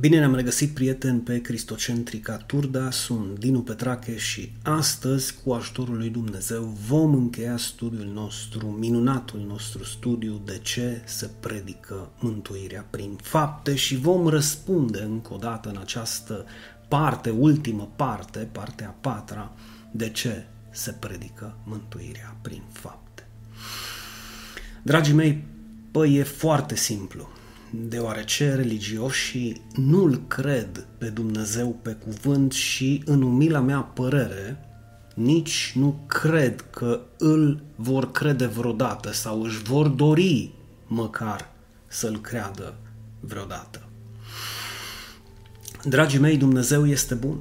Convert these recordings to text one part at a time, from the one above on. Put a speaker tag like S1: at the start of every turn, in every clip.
S1: Bine ne-am regăsit, prieteni, pe Cristocentrica Turda. Sunt Dinu Petrache și astăzi, cu ajutorul lui Dumnezeu, vom încheia studiul nostru, minunatul nostru studiu de ce se predică mântuirea prin fapte și vom răspunde încă o dată în această parte, ultimă parte, partea a patra, de ce se predică mântuirea prin fapte. Dragii mei, păi e foarte simplu deoarece religioșii nu-L cred pe Dumnezeu pe cuvânt și, în umila mea părere, nici nu cred că îl vor crede vreodată sau își vor dori măcar să-l creadă vreodată. Dragii mei, Dumnezeu este bun,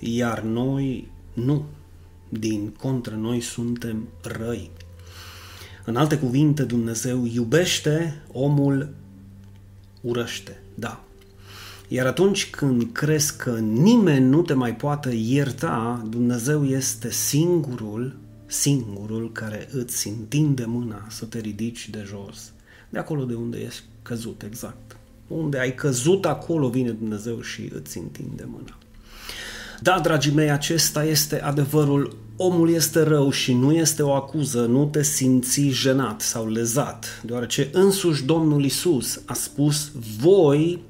S1: iar noi nu. Din contră, noi suntem răi. În alte cuvinte, Dumnezeu iubește omul urăște, da. Iar atunci când crezi că nimeni nu te mai poate ierta, Dumnezeu este singurul, singurul care îți întinde mâna să te ridici de jos, de acolo de unde ești căzut, exact. Unde ai căzut, acolo vine Dumnezeu și îți întinde mâna. Da, dragii mei, acesta este adevărul. Omul este rău și nu este o acuză, nu te simți jenat sau lezat, deoarece însuși Domnul Isus a spus, voi,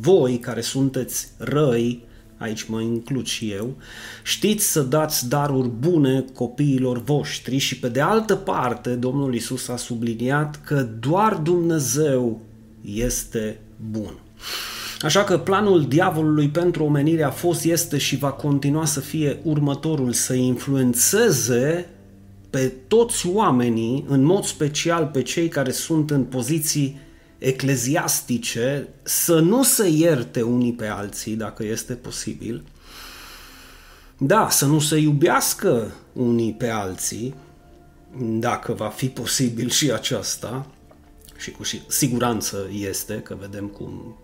S1: voi care sunteți răi, aici mă includ și eu, știți să dați daruri bune copiilor voștri și pe de altă parte Domnul Isus a subliniat că doar Dumnezeu este bun. Așa că planul diavolului pentru omenire a fost, este și va continua să fie următorul, să influențeze pe toți oamenii, în mod special pe cei care sunt în poziții ecleziastice, să nu se ierte unii pe alții, dacă este posibil, da, să nu se iubească unii pe alții, dacă va fi posibil și aceasta, și cu siguranță este, că vedem cum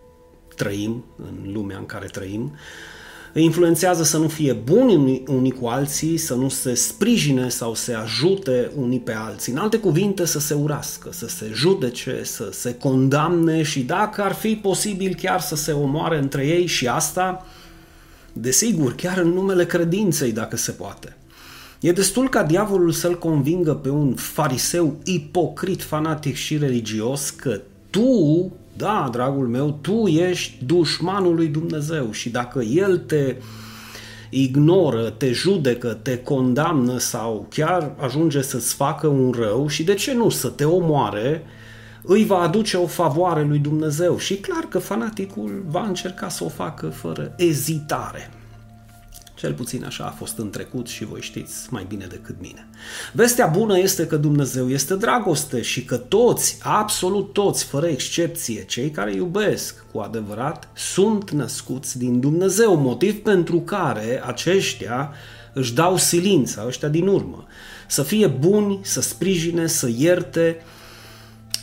S1: trăim, în lumea în care trăim, îi influențează să nu fie buni unii cu alții, să nu se sprijine sau se ajute unii pe alții. În alte cuvinte, să se urască, să se judece, să se condamne și dacă ar fi posibil chiar să se omoare între ei și asta, desigur, chiar în numele credinței, dacă se poate. E destul ca diavolul să-l convingă pe un fariseu ipocrit, fanatic și religios că tu da, dragul meu, tu ești dușmanul lui Dumnezeu și dacă El te ignoră, te judecă, te condamnă sau chiar ajunge să-ți facă un rău și de ce nu să te omoare, îi va aduce o favoare lui Dumnezeu și clar că fanaticul va încerca să o facă fără ezitare. Cel puțin așa a fost în trecut și voi știți mai bine decât mine. Vestea bună este că Dumnezeu este dragoste și că toți, absolut toți, fără excepție, cei care iubesc cu adevărat, sunt născuți din Dumnezeu, motiv pentru care aceștia își dau silința, ăștia din urmă, să fie buni, să sprijine, să ierte,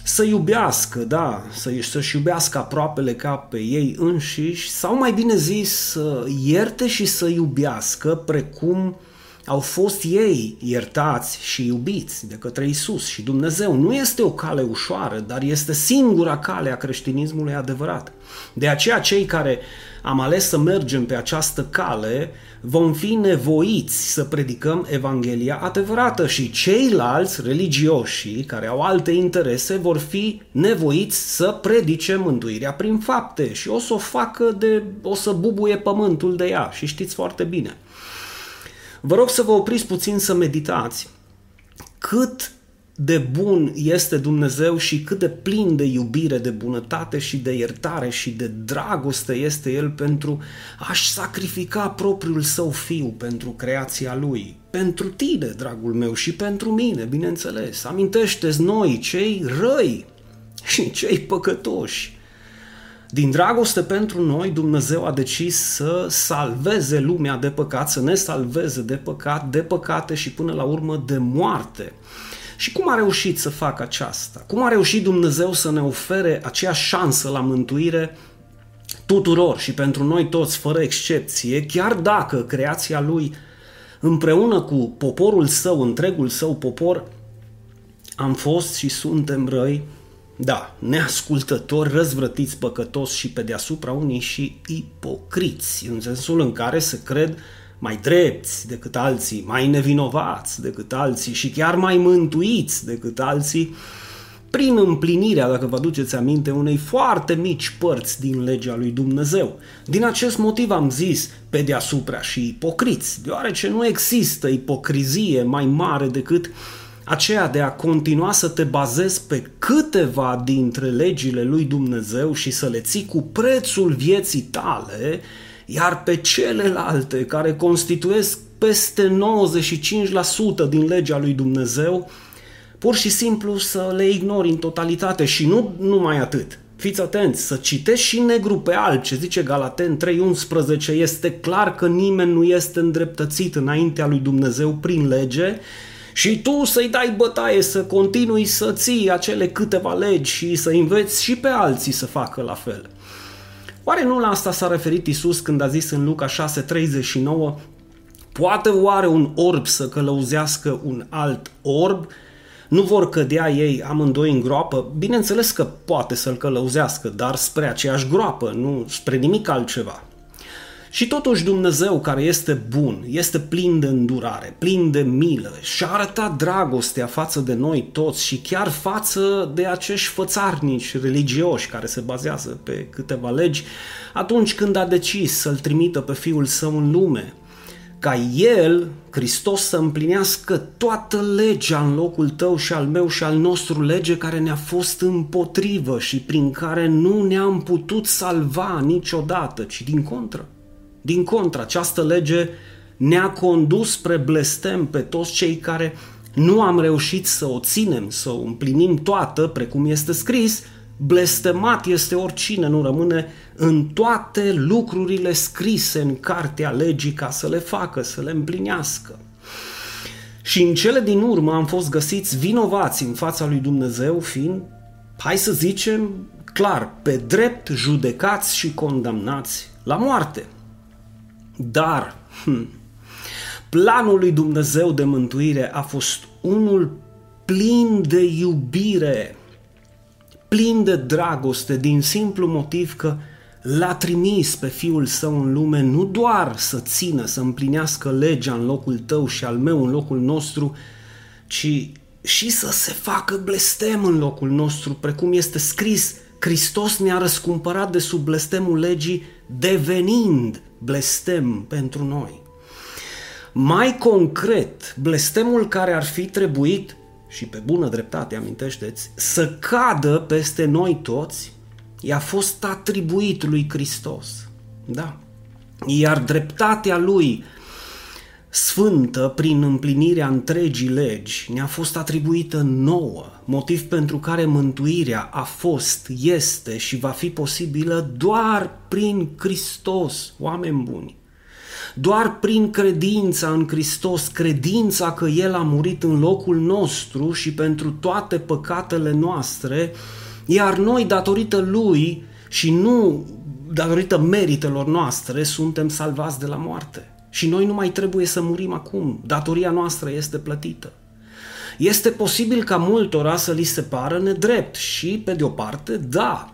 S1: să iubească, da, să, să-și iubească aproapele ca pe ei înșiși, sau mai bine zis, să ierte și să iubească precum au fost ei iertați și iubiți de către Isus și Dumnezeu. Nu este o cale ușoară, dar este singura cale a creștinismului adevărat. De aceea cei care am ales să mergem pe această cale, vom fi nevoiți să predicăm Evanghelia adevărată și ceilalți religioși care au alte interese vor fi nevoiți să predice mântuirea prin fapte și o să o facă de, o să bubuie pământul de ea și știți foarte bine. Vă rog să vă opriți puțin să meditați cât de bun este Dumnezeu și cât de plin de iubire, de bunătate și de iertare și de dragoste este El pentru a-și sacrifica propriul său fiu pentru creația Lui. Pentru tine, dragul meu, și pentru mine, bineînțeles. Amintește-ți noi, cei răi și cei păcătoși. Din dragoste pentru noi, Dumnezeu a decis să salveze lumea de păcat, să ne salveze de păcat, de păcate și până la urmă de moarte. Și cum a reușit să facă aceasta? Cum a reușit Dumnezeu să ne ofere aceeași șansă la mântuire tuturor și pentru noi toți, fără excepție, chiar dacă creația Lui împreună cu poporul său, întregul său popor, am fost și suntem răi, Da, neascultători, răzvrătiți, păcătoși și pe deasupra unii și ipocriți, în sensul în care se cred mai drepți decât alții, mai nevinovați decât alții și chiar mai mântuiți decât alții, prin împlinirea, dacă vă aduceți aminte, unei foarte mici părți din legea lui Dumnezeu. Din acest motiv am zis pe deasupra și ipocriți, deoarece nu există ipocrizie mai mare decât aceea de a continua să te bazezi pe câteva dintre legile lui Dumnezeu și să le ții cu prețul vieții tale, iar pe celelalte care constituiesc peste 95% din legea lui Dumnezeu, pur și simplu să le ignori în totalitate și nu numai atât. Fiți atenți, să citești și negru pe alb, ce zice Galaten 3.11, este clar că nimeni nu este îndreptățit înaintea lui Dumnezeu prin lege și tu să-i dai bătaie, să continui să ții acele câteva legi și să înveți și pe alții să facă la fel. Oare nu la asta s-a referit Isus când a zis în Luca 6.39 Poate oare un orb să călăuzească un alt orb? Nu vor cădea ei amândoi în groapă? Bineînțeles că poate să-l călăuzească, dar spre aceeași groapă, nu spre nimic altceva. Și totuși Dumnezeu care este bun, este plin de îndurare, plin de milă și a arătat dragostea față de noi toți și chiar față de acești fățarnici religioși care se bazează pe câteva legi, atunci când a decis să-L trimită pe Fiul Său în lume, ca El, Hristos, să împlinească toată legea în locul tău și al meu și al nostru lege care ne-a fost împotrivă și prin care nu ne-am putut salva niciodată, ci din contră. Din contră, această lege ne-a condus spre blestem pe toți cei care nu am reușit să o ținem, să o împlinim toată, precum este scris, blestemat este oricine nu rămâne în toate lucrurile scrise în cartea legii ca să le facă, să le împlinească. Și în cele din urmă am fost găsiți vinovați în fața lui Dumnezeu, fiind, hai să zicem, clar, pe drept judecați și condamnați la moarte. Dar hm, planul lui Dumnezeu de mântuire a fost unul plin de iubire, plin de dragoste, din simplu motiv că l-a trimis pe Fiul Său în lume nu doar să țină, să împlinească legea în locul tău și al meu în locul nostru, ci și să se facă blestem în locul nostru, precum este scris, Hristos ne-a răscumpărat de sub blestemul legii, devenind blestem pentru noi. Mai concret, blestemul care ar fi trebuit, și pe bună dreptate amintește-ți, să cadă peste noi toți, i-a fost atribuit lui Hristos. Da. Iar dreptatea lui sfântă prin împlinirea întregii legi ne-a fost atribuită nouă, motiv pentru care mântuirea a fost, este și va fi posibilă doar prin Hristos, oameni buni. Doar prin credința în Hristos, credința că El a murit în locul nostru și pentru toate păcatele noastre, iar noi, datorită Lui și nu datorită meritelor noastre, suntem salvați de la moarte. Și noi nu mai trebuie să murim acum. Datoria noastră este plătită. Este posibil ca multora să li se pară nedrept și, pe de o parte, da,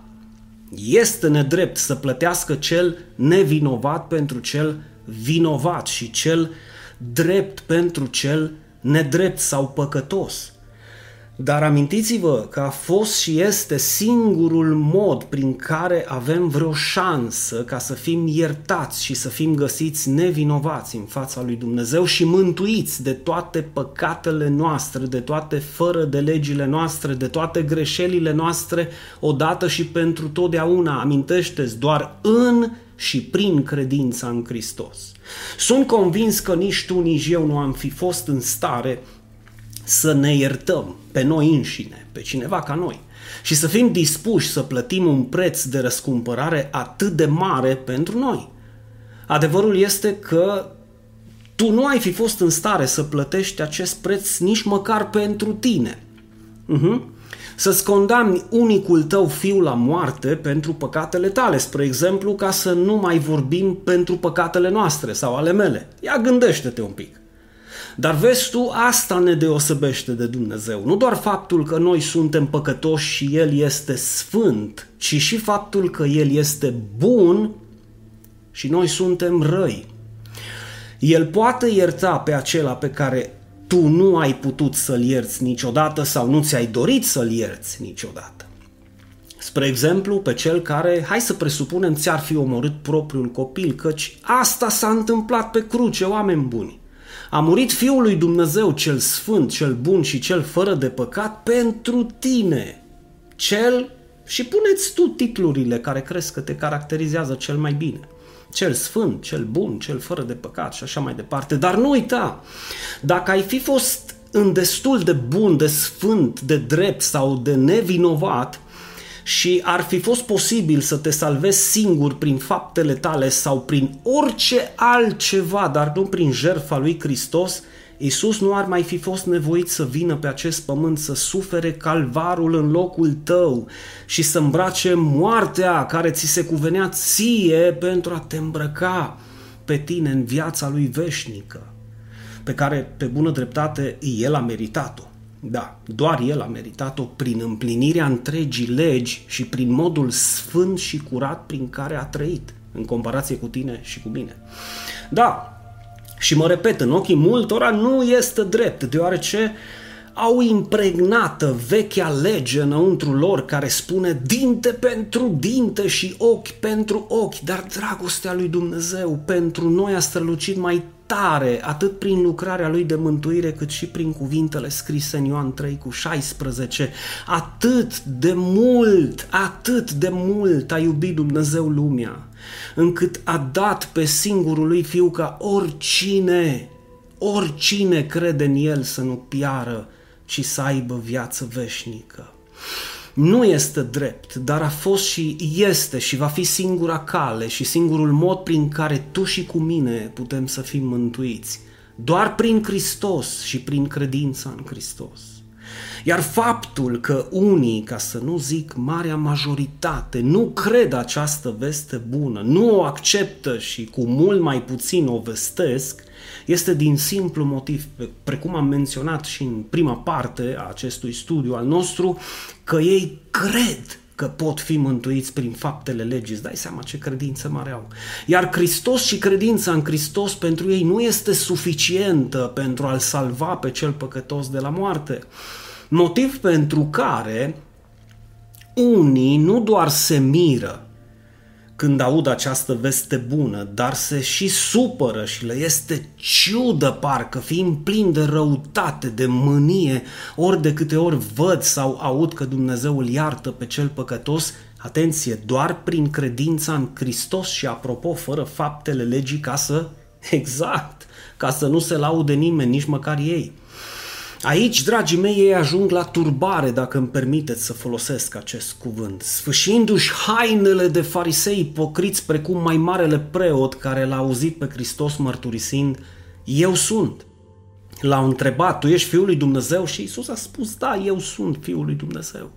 S1: este nedrept să plătească cel nevinovat pentru cel vinovat și cel drept pentru cel nedrept sau păcătos. Dar amintiți-vă că a fost și este singurul mod prin care avem vreo șansă ca să fim iertați și să fim găsiți nevinovați în fața lui Dumnezeu și mântuiți de toate păcatele noastre, de toate fără de legile noastre, de toate greșelile noastre, odată și pentru totdeauna. Amintește-ți, doar în și prin credința în Hristos. Sunt convins că nici tu, nici eu nu am fi fost în stare să ne iertăm pe noi înșine, pe cineva ca noi și să fim dispuși să plătim un preț de răscumpărare atât de mare pentru noi. Adevărul este că tu nu ai fi fost în stare să plătești acest preț nici măcar pentru tine. Uh-huh. Să-ți condamni unicul tău fiu la moarte pentru păcatele tale, spre exemplu, ca să nu mai vorbim pentru păcatele noastre sau ale mele. Ia gândește-te un pic. Dar vezi tu, asta ne deosebește de Dumnezeu. Nu doar faptul că noi suntem păcătoși și El este sfânt, ci și faptul că El este bun și noi suntem răi. El poate ierta pe acela pe care tu nu ai putut să-l ierți niciodată sau nu ți-ai dorit să-l ierți niciodată. Spre exemplu, pe cel care, hai să presupunem, ți-ar fi omorât propriul copil, căci asta s-a întâmplat pe cruce, oameni buni. A murit Fiul lui Dumnezeu, cel sfânt, cel bun și cel fără de păcat, pentru tine. Cel, și puneți tu titlurile care crezi că te caracterizează cel mai bine cel sfânt, cel bun, cel fără de păcat și așa mai departe. Dar nu uita, dacă ai fi fost în destul de bun, de sfânt, de drept sau de nevinovat și ar fi fost posibil să te salvezi singur prin faptele tale sau prin orice altceva, dar nu prin jertfa lui Hristos, Iisus nu ar mai fi fost nevoit să vină pe acest pământ să sufere calvarul în locul tău și să îmbrace moartea care ți se cuvenea ție pentru a te îmbrăca pe tine în viața lui veșnică, pe care, pe bună dreptate, El a meritat-o. Da, doar El a meritat-o prin împlinirea întregii legi și prin modul sfânt și curat prin care a trăit, în comparație cu tine și cu mine. Da, și mă repet, în ochii multora nu este drept, deoarece au impregnată vechea lege înăuntru lor care spune dinte pentru dinte și ochi pentru ochi, dar dragostea lui Dumnezeu pentru noi a strălucit mai tare, atât prin lucrarea lui de mântuire, cât și prin cuvintele scrise în Ioan 3 cu 16. Atât de mult, atât de mult a iubit Dumnezeu lumea, încât a dat pe singurul lui Fiu ca oricine, oricine crede în El să nu piară, ci să aibă viață veșnică. Nu este drept, dar a fost și este și va fi singura cale și singurul mod prin care tu și cu mine putem să fim mântuiți. Doar prin Hristos și prin credința în Hristos. Iar faptul că unii, ca să nu zic marea majoritate, nu cred această veste bună, nu o acceptă și cu mult mai puțin o vestesc, este din simplu motiv, precum am menționat și în prima parte a acestui studiu al nostru, că ei cred că pot fi mântuiți prin faptele legii. Îți dai seama ce credință mare au. Iar Hristos și credința în Hristos pentru ei nu este suficientă pentru a-l salva pe cel păcătos de la moarte. Motiv pentru care unii nu doar se miră când aud această veste bună, dar se și supără și le este ciudă parcă, fiind plin de răutate, de mânie, ori de câte ori văd sau aud că Dumnezeu îl iartă pe cel păcătos, atenție, doar prin credința în Hristos și apropo, fără faptele legii ca să, exact, ca să nu se laude nimeni, nici măcar ei. Aici, dragii mei, ei ajung la turbare, dacă îmi permiteți să folosesc acest cuvânt, sfâșindu-și hainele de farisei ipocriți precum mai marele preot care l-a auzit pe Hristos mărturisind, Eu sunt. L-au întrebat, tu ești Fiul lui Dumnezeu? Și Isus a spus, da, eu sunt Fiul lui Dumnezeu.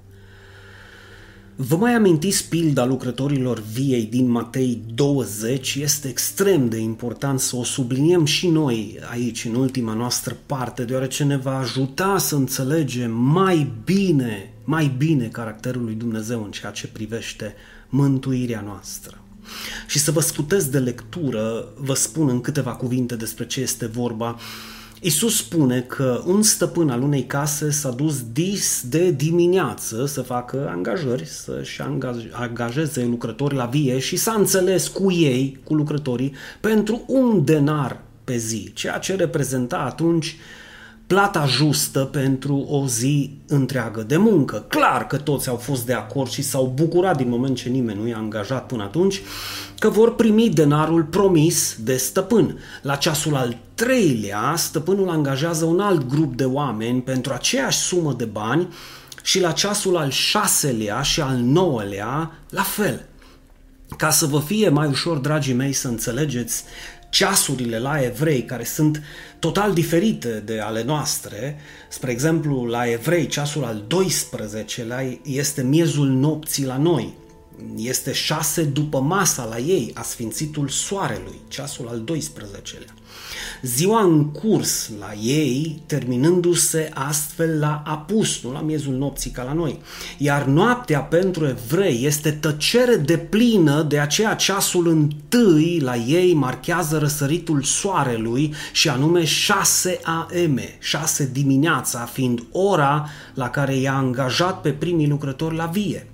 S1: Vă mai amintiți pilda lucrătorilor viei din Matei 20? Este extrem de important să o subliniem și noi aici, în ultima noastră parte, deoarece ne va ajuta să înțelegem mai bine, mai bine caracterul lui Dumnezeu în ceea ce privește mântuirea noastră. Și să vă scutez de lectură, vă spun în câteva cuvinte despre ce este vorba Isus spune că un stăpân al unei case s-a dus dis de dimineață să facă angajări, să-și angajeze lucrători la vie și s-a înțeles cu ei, cu lucrătorii, pentru un denar pe zi, ceea ce reprezenta atunci plata justă pentru o zi întreagă de muncă. Clar că toți au fost de acord și s-au bucurat din moment ce nimeni nu i-a angajat până atunci, că vor primi denarul promis de stăpân. La ceasul al treilea, stăpânul angajează un alt grup de oameni pentru aceeași sumă de bani și la ceasul al șaselea și al nouălea, la fel. Ca să vă fie mai ușor, dragii mei, să înțelegeți ceasurile la evrei, care sunt total diferite de ale noastre, spre exemplu, la evrei, ceasul al 12-lea este miezul nopții la noi, este șase după masa la ei, a sfințitul soarelui, ceasul al 12-lea. Ziua în curs la ei, terminându-se astfel la apus, nu la miezul nopții ca la noi. Iar noaptea pentru evrei este tăcere de plină, de aceea ceasul întâi la ei marchează răsăritul soarelui și anume 6 AM, 6 dimineața, fiind ora la care i-a angajat pe primii lucrători la vie.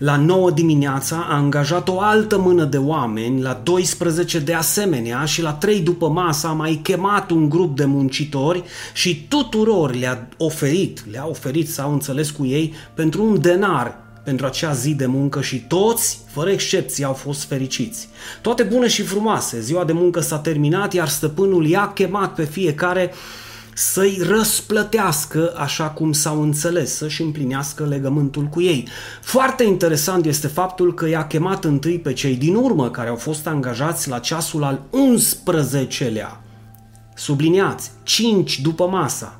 S1: La 9 dimineața a angajat o altă mână de oameni, la 12 de asemenea și la 3 după masă a mai chemat un grup de muncitori și tuturor le-a oferit, le-a oferit sau înțeles cu ei, pentru un denar pentru acea zi de muncă și toți, fără excepție, au fost fericiți. Toate bune și frumoase, ziua de muncă s-a terminat, iar stăpânul i-a chemat pe fiecare să-i răsplătească așa cum s-au înțeles, să-și împlinească legământul cu ei. Foarte interesant este faptul că i-a chemat întâi pe cei din urmă care au fost angajați la ceasul al 11-lea. Subliniați, 5 după masa,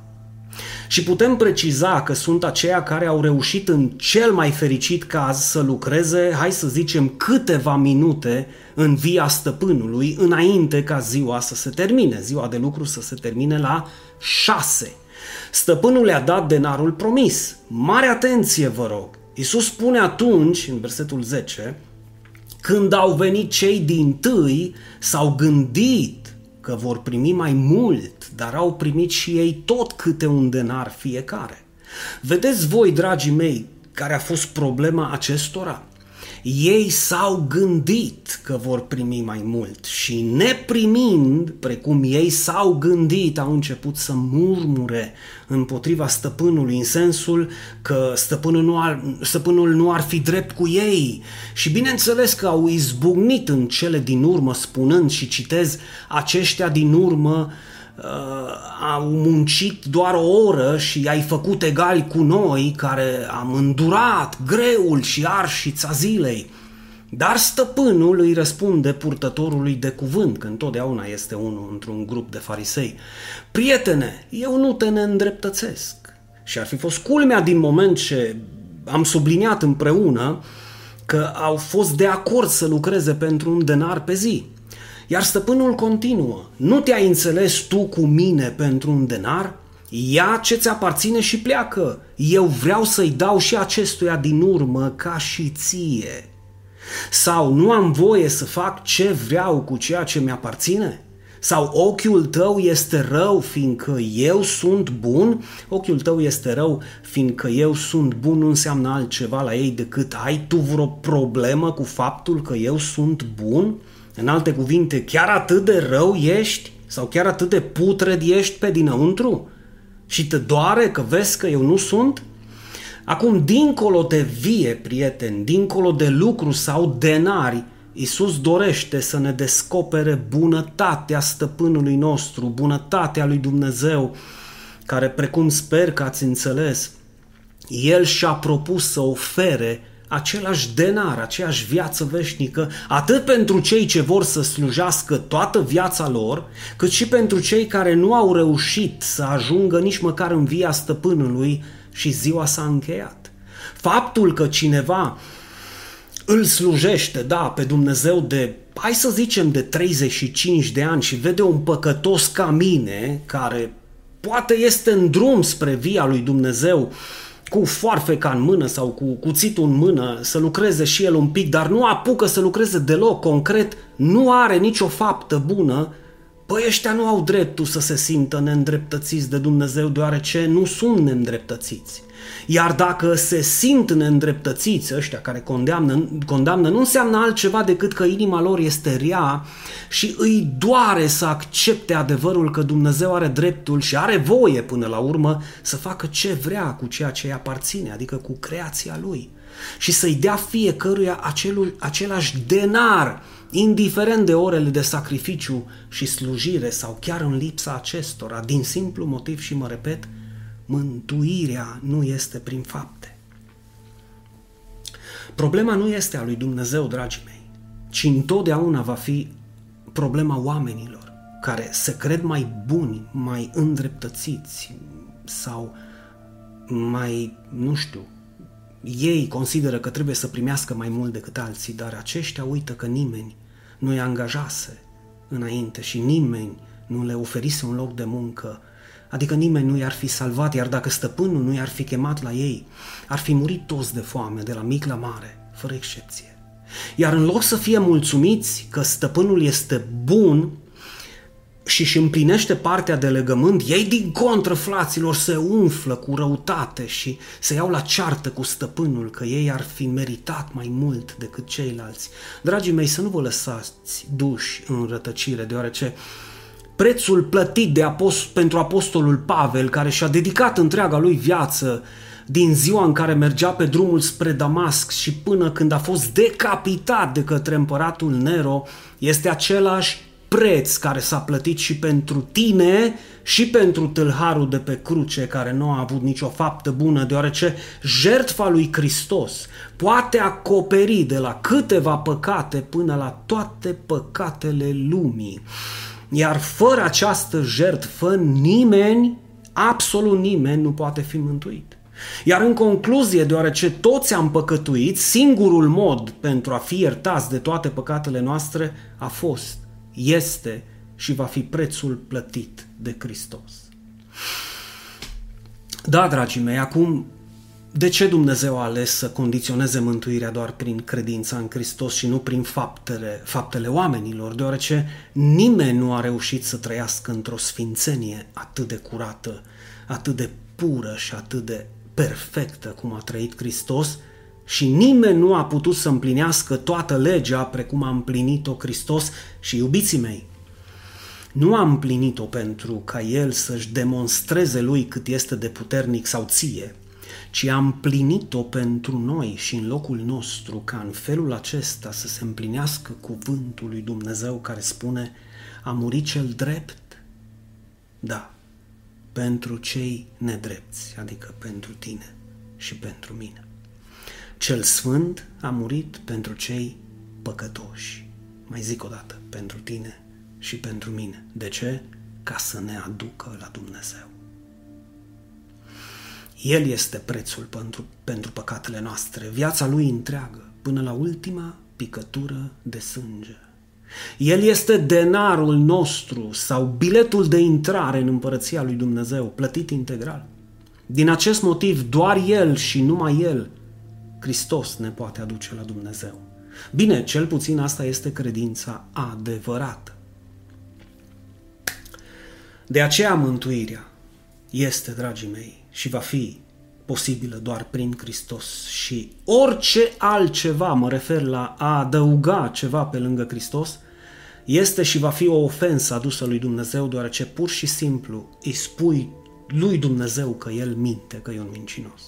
S1: și putem preciza că sunt aceia care au reușit în cel mai fericit caz să lucreze, hai să zicem, câteva minute în via stăpânului înainte ca ziua să se termine, ziua de lucru să se termine la 6. Stăpânul le-a dat denarul promis. Mare atenție, vă rog! Iisus spune atunci, în versetul 10, când au venit cei din tâi, s-au gândit că vor primi mai mult, dar au primit și ei tot câte un denar fiecare. Vedeți voi, dragii mei, care a fost problema acestora? ei s-au gândit că vor primi mai mult și neprimind, precum ei s-au gândit, au început să murmure împotriva stăpânului, în sensul că stăpânul nu ar, stăpânul nu ar fi drept cu ei. Și bineînțeles că au izbucnit în cele din urmă, spunând și citez, aceștia din urmă uh, uh, au muncit doar o oră și ai făcut egali cu noi care am îndurat greul și arșița zilei. Dar stăpânul îi răspunde purtătorului de cuvânt, că întotdeauna este unul într-un grup de farisei. Prietene, eu nu te neîndreptățesc. Și ar fi fost culmea din moment ce am subliniat împreună că au fost de acord să lucreze pentru un denar pe zi. Iar stăpânul continuă, nu te-ai înțeles tu cu mine pentru un denar? Ia ce ți aparține și pleacă. Eu vreau să-i dau și acestuia din urmă ca și ție. Sau nu am voie să fac ce vreau cu ceea ce mi-aparține? Sau ochiul tău este rău fiindcă eu sunt bun? Ochiul tău este rău fiindcă eu sunt bun nu înseamnă altceva la ei decât ai tu vreo problemă cu faptul că eu sunt bun? În alte cuvinte, chiar atât de rău ești sau chiar atât de putred ești pe dinăuntru și te doare că vezi că eu nu sunt? Acum, dincolo de vie, prieteni, dincolo de lucru sau denari, Iisus dorește să ne descopere bunătatea stăpânului nostru, bunătatea lui Dumnezeu, care, precum sper că ați înțeles, El și-a propus să ofere același denar, aceeași viață veșnică, atât pentru cei ce vor să slujească toată viața lor, cât și pentru cei care nu au reușit să ajungă nici măcar în via stăpânului și ziua s-a încheiat. Faptul că cineva îl slujește, da, pe Dumnezeu de, hai să zicem, de 35 de ani și vede un păcătos ca mine, care poate este în drum spre via lui Dumnezeu, cu foarfeca în mână sau cu cuțitul în mână să lucreze și el un pic, dar nu apucă să lucreze deloc concret, nu are nicio faptă bună, păi ăștia nu au dreptul să se simtă neîndreptățiți de Dumnezeu deoarece nu sunt neîndreptățiți. Iar dacă se simt neîndreptățiți ăștia care condamnă, condamnă, nu înseamnă altceva decât că inima lor este rea și îi doare să accepte adevărul că Dumnezeu are dreptul și are voie până la urmă să facă ce vrea cu ceea ce îi aparține, adică cu creația lui. Și să-i dea fiecăruia acelul, același denar, indiferent de orele de sacrificiu și slujire sau chiar în lipsa acestora, din simplu motiv și mă repet, mântuirea nu este prin fapte. Problema nu este a lui Dumnezeu, dragii mei, ci întotdeauna va fi problema oamenilor care se cred mai buni, mai îndreptățiți sau mai, nu știu, ei consideră că trebuie să primească mai mult decât alții, dar aceștia uită că nimeni nu i angajase înainte și nimeni nu le oferise un loc de muncă, adică nimeni nu i-ar fi salvat, iar dacă stăpânul nu i-ar fi chemat la ei, ar fi murit toți de foame, de la mic la mare, fără excepție. Iar în loc să fie mulțumiți că stăpânul este bun, și își împlinește partea de legământ, ei din contră, fraților, se umflă cu răutate și se iau la ceartă cu stăpânul că ei ar fi meritat mai mult decât ceilalți. Dragii mei, să nu vă lăsați duși în rătăcire, deoarece prețul plătit de apost- pentru apostolul Pavel, care și-a dedicat întreaga lui viață din ziua în care mergea pe drumul spre Damasc și până când a fost decapitat de către împăratul Nero, este același preț care s-a plătit și pentru tine și pentru tâlharul de pe cruce care nu a avut nicio faptă bună, deoarece jertfa lui Hristos poate acoperi de la câteva păcate până la toate păcatele lumii. Iar fără această jertfă nimeni, absolut nimeni nu poate fi mântuit. Iar în concluzie, deoarece toți am păcătuit, singurul mod pentru a fi iertați de toate păcatele noastre a fost este și va fi prețul plătit de Hristos. Da, dragii mei, acum de ce Dumnezeu a ales să condiționeze mântuirea doar prin credința în Hristos și nu prin faptele, faptele oamenilor? Deoarece nimeni nu a reușit să trăiască într-o sfințenie atât de curată, atât de pură și atât de perfectă cum a trăit Hristos și nimeni nu a putut să împlinească toată legea precum a împlinit-o Hristos și iubiții mei. Nu a împlinit-o pentru ca El să-și demonstreze lui cât este de puternic sau ție, ci a împlinit-o pentru noi și în locul nostru ca în felul acesta să se împlinească cuvântul lui Dumnezeu care spune a murit cel drept? Da, pentru cei nedrepți, adică pentru tine și pentru mine. Cel Sfânt a murit pentru cei păcătoși. Mai zic o dată, pentru tine și pentru mine. De ce? Ca să ne aducă la Dumnezeu. El este prețul pentru, pentru păcatele noastre, viața lui întreagă, până la ultima picătură de sânge. El este denarul nostru sau biletul de intrare în împărăția lui Dumnezeu, plătit integral. Din acest motiv, doar El și numai El Hristos ne poate aduce la Dumnezeu. Bine, cel puțin asta este credința adevărată. De aceea mântuirea este, dragii mei, și va fi posibilă doar prin Hristos și orice altceva, mă refer la a adăuga ceva pe lângă Hristos, este și va fi o ofensă adusă lui Dumnezeu, deoarece pur și simplu îi spui lui Dumnezeu că El minte, că e un mincinos.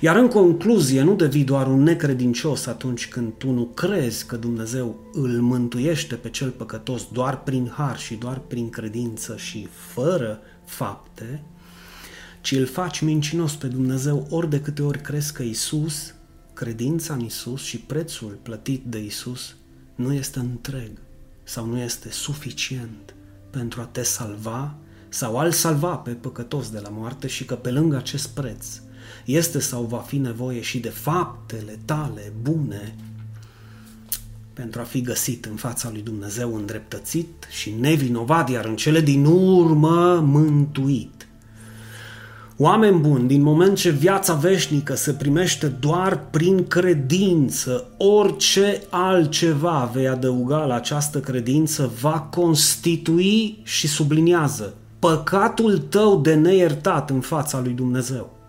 S1: Iar în concluzie, nu devii doar un necredincios atunci când tu nu crezi că Dumnezeu îl mântuiește pe cel păcătos doar prin har și doar prin credință și fără fapte, ci îl faci mincinos pe Dumnezeu ori de câte ori crezi că Isus, credința în Isus și prețul plătit de Isus nu este întreg sau nu este suficient pentru a te salva sau al salva pe păcătos de la moarte și că pe lângă acest preț este sau va fi nevoie și de faptele tale bune pentru a fi găsit în fața lui Dumnezeu îndreptățit și nevinovat, iar în cele din urmă mântuit. Oameni buni, din moment ce viața veșnică se primește doar prin credință, orice altceva vei adăuga la această credință va constitui și subliniază păcatul tău de neiertat în fața lui Dumnezeu.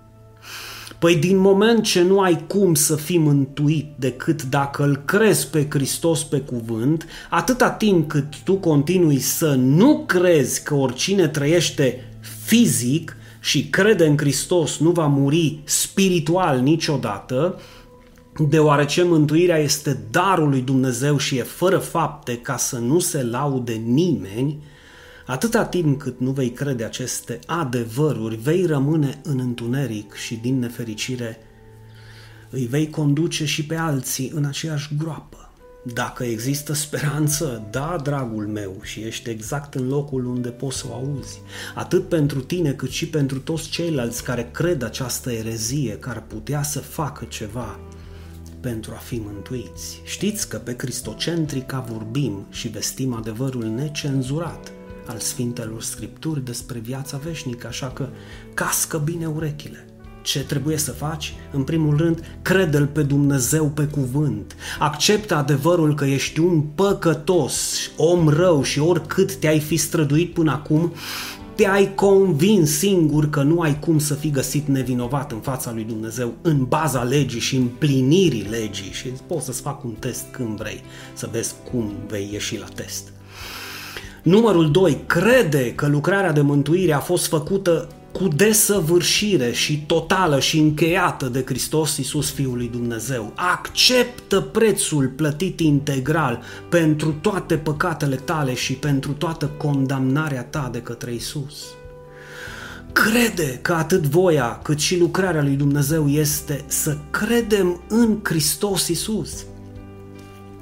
S1: Păi din moment ce nu ai cum să fii mântuit decât dacă îl crezi pe Hristos pe cuvânt, atâta timp cât tu continui să nu crezi că oricine trăiește fizic și crede în Hristos nu va muri spiritual niciodată, deoarece mântuirea este darul lui Dumnezeu și e fără fapte ca să nu se laude nimeni, Atâta timp cât nu vei crede aceste adevăruri, vei rămâne în întuneric și din nefericire îi vei conduce și pe alții în aceeași groapă. Dacă există speranță, da, dragul meu, și ești exact în locul unde poți să o auzi. Atât pentru tine, cât și pentru toți ceilalți care cred această erezie, care putea să facă ceva pentru a fi mântuiți. Știți că pe Cristocentrica vorbim și vestim adevărul necenzurat al Sfintelor Scripturi despre viața veșnică, așa că cască bine urechile. Ce trebuie să faci? În primul rând, crede-L pe Dumnezeu pe cuvânt. Acceptă adevărul că ești un păcătos, om rău și oricât te-ai fi străduit până acum, te-ai convins singur că nu ai cum să fii găsit nevinovat în fața lui Dumnezeu în baza legii și împlinirii legii și poți să-ți fac un test când vrei, să vezi cum vei ieși la test. Numărul 2. Crede că lucrarea de mântuire a fost făcută cu desăvârșire și totală și încheiată de Hristos Iisus Fiul lui Dumnezeu. Acceptă prețul plătit integral pentru toate păcatele tale și pentru toată condamnarea ta de către Iisus. Crede că atât voia cât și lucrarea lui Dumnezeu este să credem în Hristos Iisus.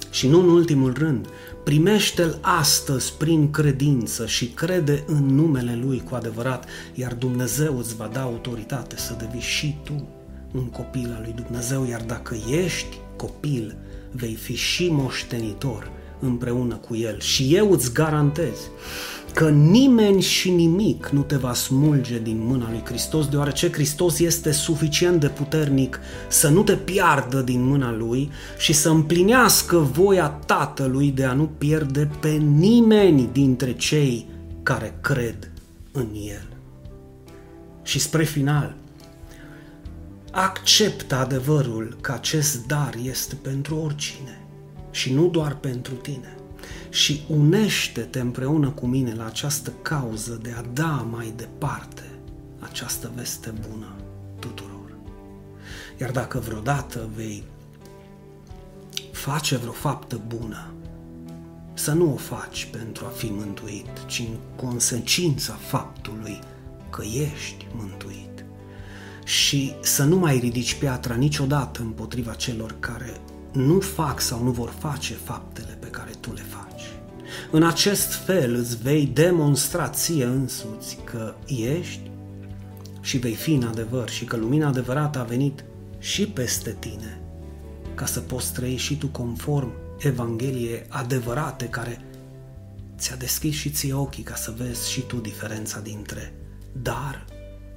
S1: Și nu în ultimul rând, Primește-l astăzi prin credință și crede în numele Lui cu adevărat, iar Dumnezeu îți va da autoritate să devii și tu un copil al lui Dumnezeu, iar dacă ești copil, vei fi și moștenitor împreună cu El. Și eu îți garantez că nimeni și nimic nu te va smulge din mâna lui Hristos, deoarece Hristos este suficient de puternic să nu te piardă din mâna lui și să împlinească voia Tatălui de a nu pierde pe nimeni dintre cei care cred în El. Și spre final, acceptă adevărul că acest dar este pentru oricine și nu doar pentru tine și unește-te împreună cu mine la această cauză de a da mai departe această veste bună tuturor. Iar dacă vreodată vei face vreo faptă bună, să nu o faci pentru a fi mântuit, ci în consecința faptului că ești mântuit. Și să nu mai ridici piatra niciodată împotriva celor care nu fac sau nu vor face faptele pe care tu le faci. În acest fel îți vei demonstra ție însuți că ești și vei fi în adevăr și că lumina adevărată a venit și peste tine ca să poți trăi și tu conform Evangheliei adevărate care ți-a deschis și ție ochii ca să vezi și tu diferența dintre dar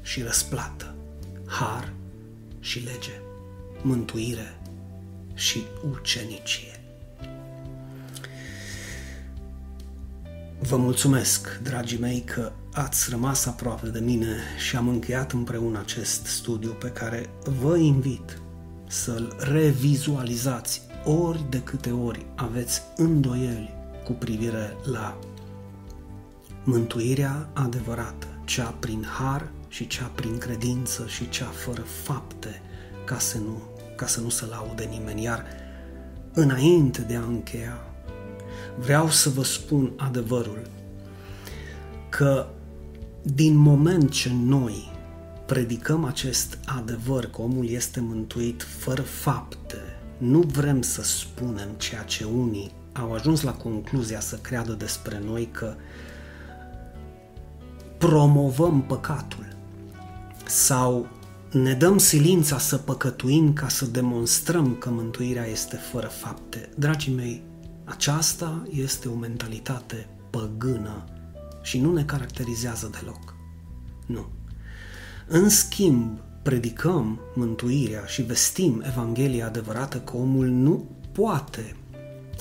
S1: și răsplată, har și lege, mântuire și ucenicie. Vă mulțumesc, dragii mei, că ați rămas aproape de mine și am încheiat împreună acest studiu pe care vă invit să-l revizualizați ori de câte ori aveți îndoieli cu privire la mântuirea adevărată, cea prin har și cea prin credință și cea fără fapte, ca să nu, ca să nu se laude nimeni. Iar înainte de a încheia, vreau să vă spun adevărul că din moment ce noi predicăm acest adevăr că omul este mântuit fără fapte, nu vrem să spunem ceea ce unii au ajuns la concluzia să creadă despre noi că promovăm păcatul sau ne dăm silința să păcătuim ca să demonstrăm că mântuirea este fără fapte. Dragii mei, aceasta este o mentalitate păgână și nu ne caracterizează deloc. Nu. În schimb, predicăm mântuirea și vestim Evanghelia adevărată că omul nu poate,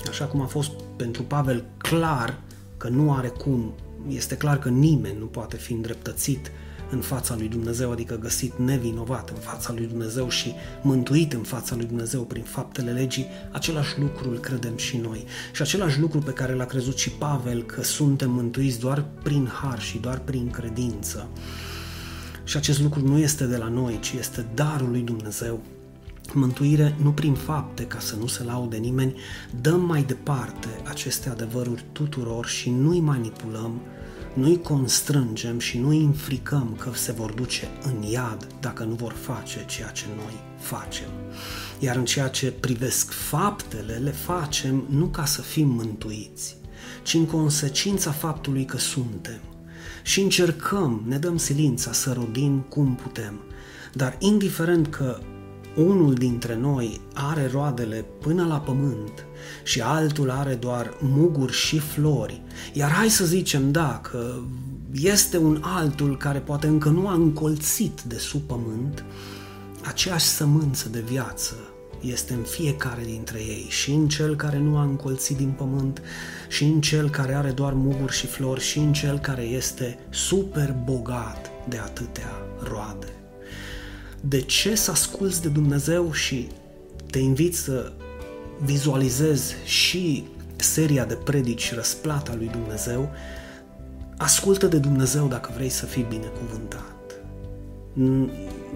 S1: așa cum a fost pentru Pavel clar că nu are cum, este clar că nimeni nu poate fi îndreptățit în fața lui Dumnezeu, adică găsit nevinovat în fața lui Dumnezeu și mântuit în fața lui Dumnezeu prin faptele legii, același lucru îl credem și noi. Și același lucru pe care l-a crezut și Pavel, că suntem mântuiți doar prin har și doar prin credință. Și acest lucru nu este de la noi, ci este darul lui Dumnezeu. Mântuire nu prin fapte, ca să nu se laude nimeni, dăm mai departe aceste adevăruri tuturor și nu-i manipulăm, nu-i constrângem și nu-i înfricăm că se vor duce în iad dacă nu vor face ceea ce noi facem. Iar în ceea ce privesc faptele, le facem nu ca să fim mântuiți, ci în consecința faptului că suntem. Și încercăm, ne dăm silința să rodim cum putem. Dar indiferent că unul dintre noi are roadele până la pământ și altul are doar muguri și flori, iar hai să zicem, da, că este un altul care poate încă nu a încolțit de sub pământ, aceeași sămânță de viață este în fiecare dintre ei, și în cel care nu a încolțit din pământ, și în cel care are doar muguri și flori, și în cel care este super bogat de atâtea roade. De ce să asculți de Dumnezeu și te invit să vizualizezi și seria de predici Răsplata lui Dumnezeu, ascultă de Dumnezeu dacă vrei să fii binecuvântat.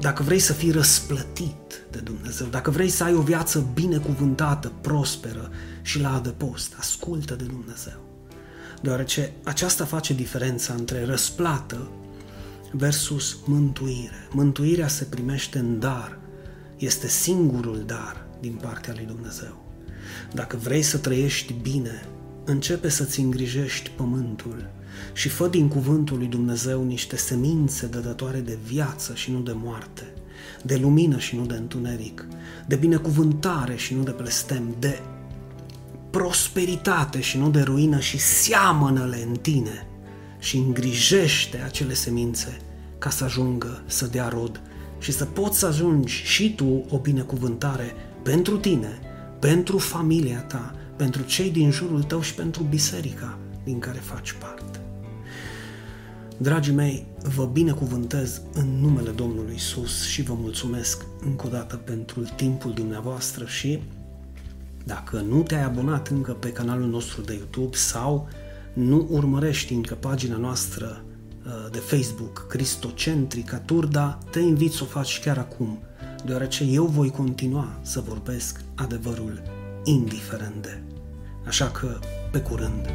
S1: Dacă vrei să fii răsplătit de Dumnezeu, dacă vrei să ai o viață binecuvântată, prosperă și la adăpost, ascultă de Dumnezeu. Deoarece aceasta face diferența între răsplată versus mântuire. Mântuirea se primește în dar, este singurul dar din partea lui Dumnezeu. Dacă vrei să trăiești bine, începe să-ți îngrijești pământul și fă din cuvântul lui Dumnezeu niște semințe dădătoare de viață și nu de moarte, de lumină și nu de întuneric, de binecuvântare și nu de blestem, de prosperitate și nu de ruină și seamănă-le în tine și îngrijește acele semințe ca să ajungă să dea rod și să poți să ajungi și tu o binecuvântare pentru tine, pentru familia ta, pentru cei din jurul tău și pentru biserica din care faci parte. Dragii mei, vă binecuvântez în numele Domnului Isus și vă mulțumesc încă o dată pentru timpul dumneavoastră și dacă nu te-ai abonat încă pe canalul nostru de YouTube sau nu urmărești încă pagina noastră uh, de Facebook Cristocentrica Turda, te invit să o faci chiar acum, deoarece eu voi continua să vorbesc adevărul indiferent de. Așa că, pe curând!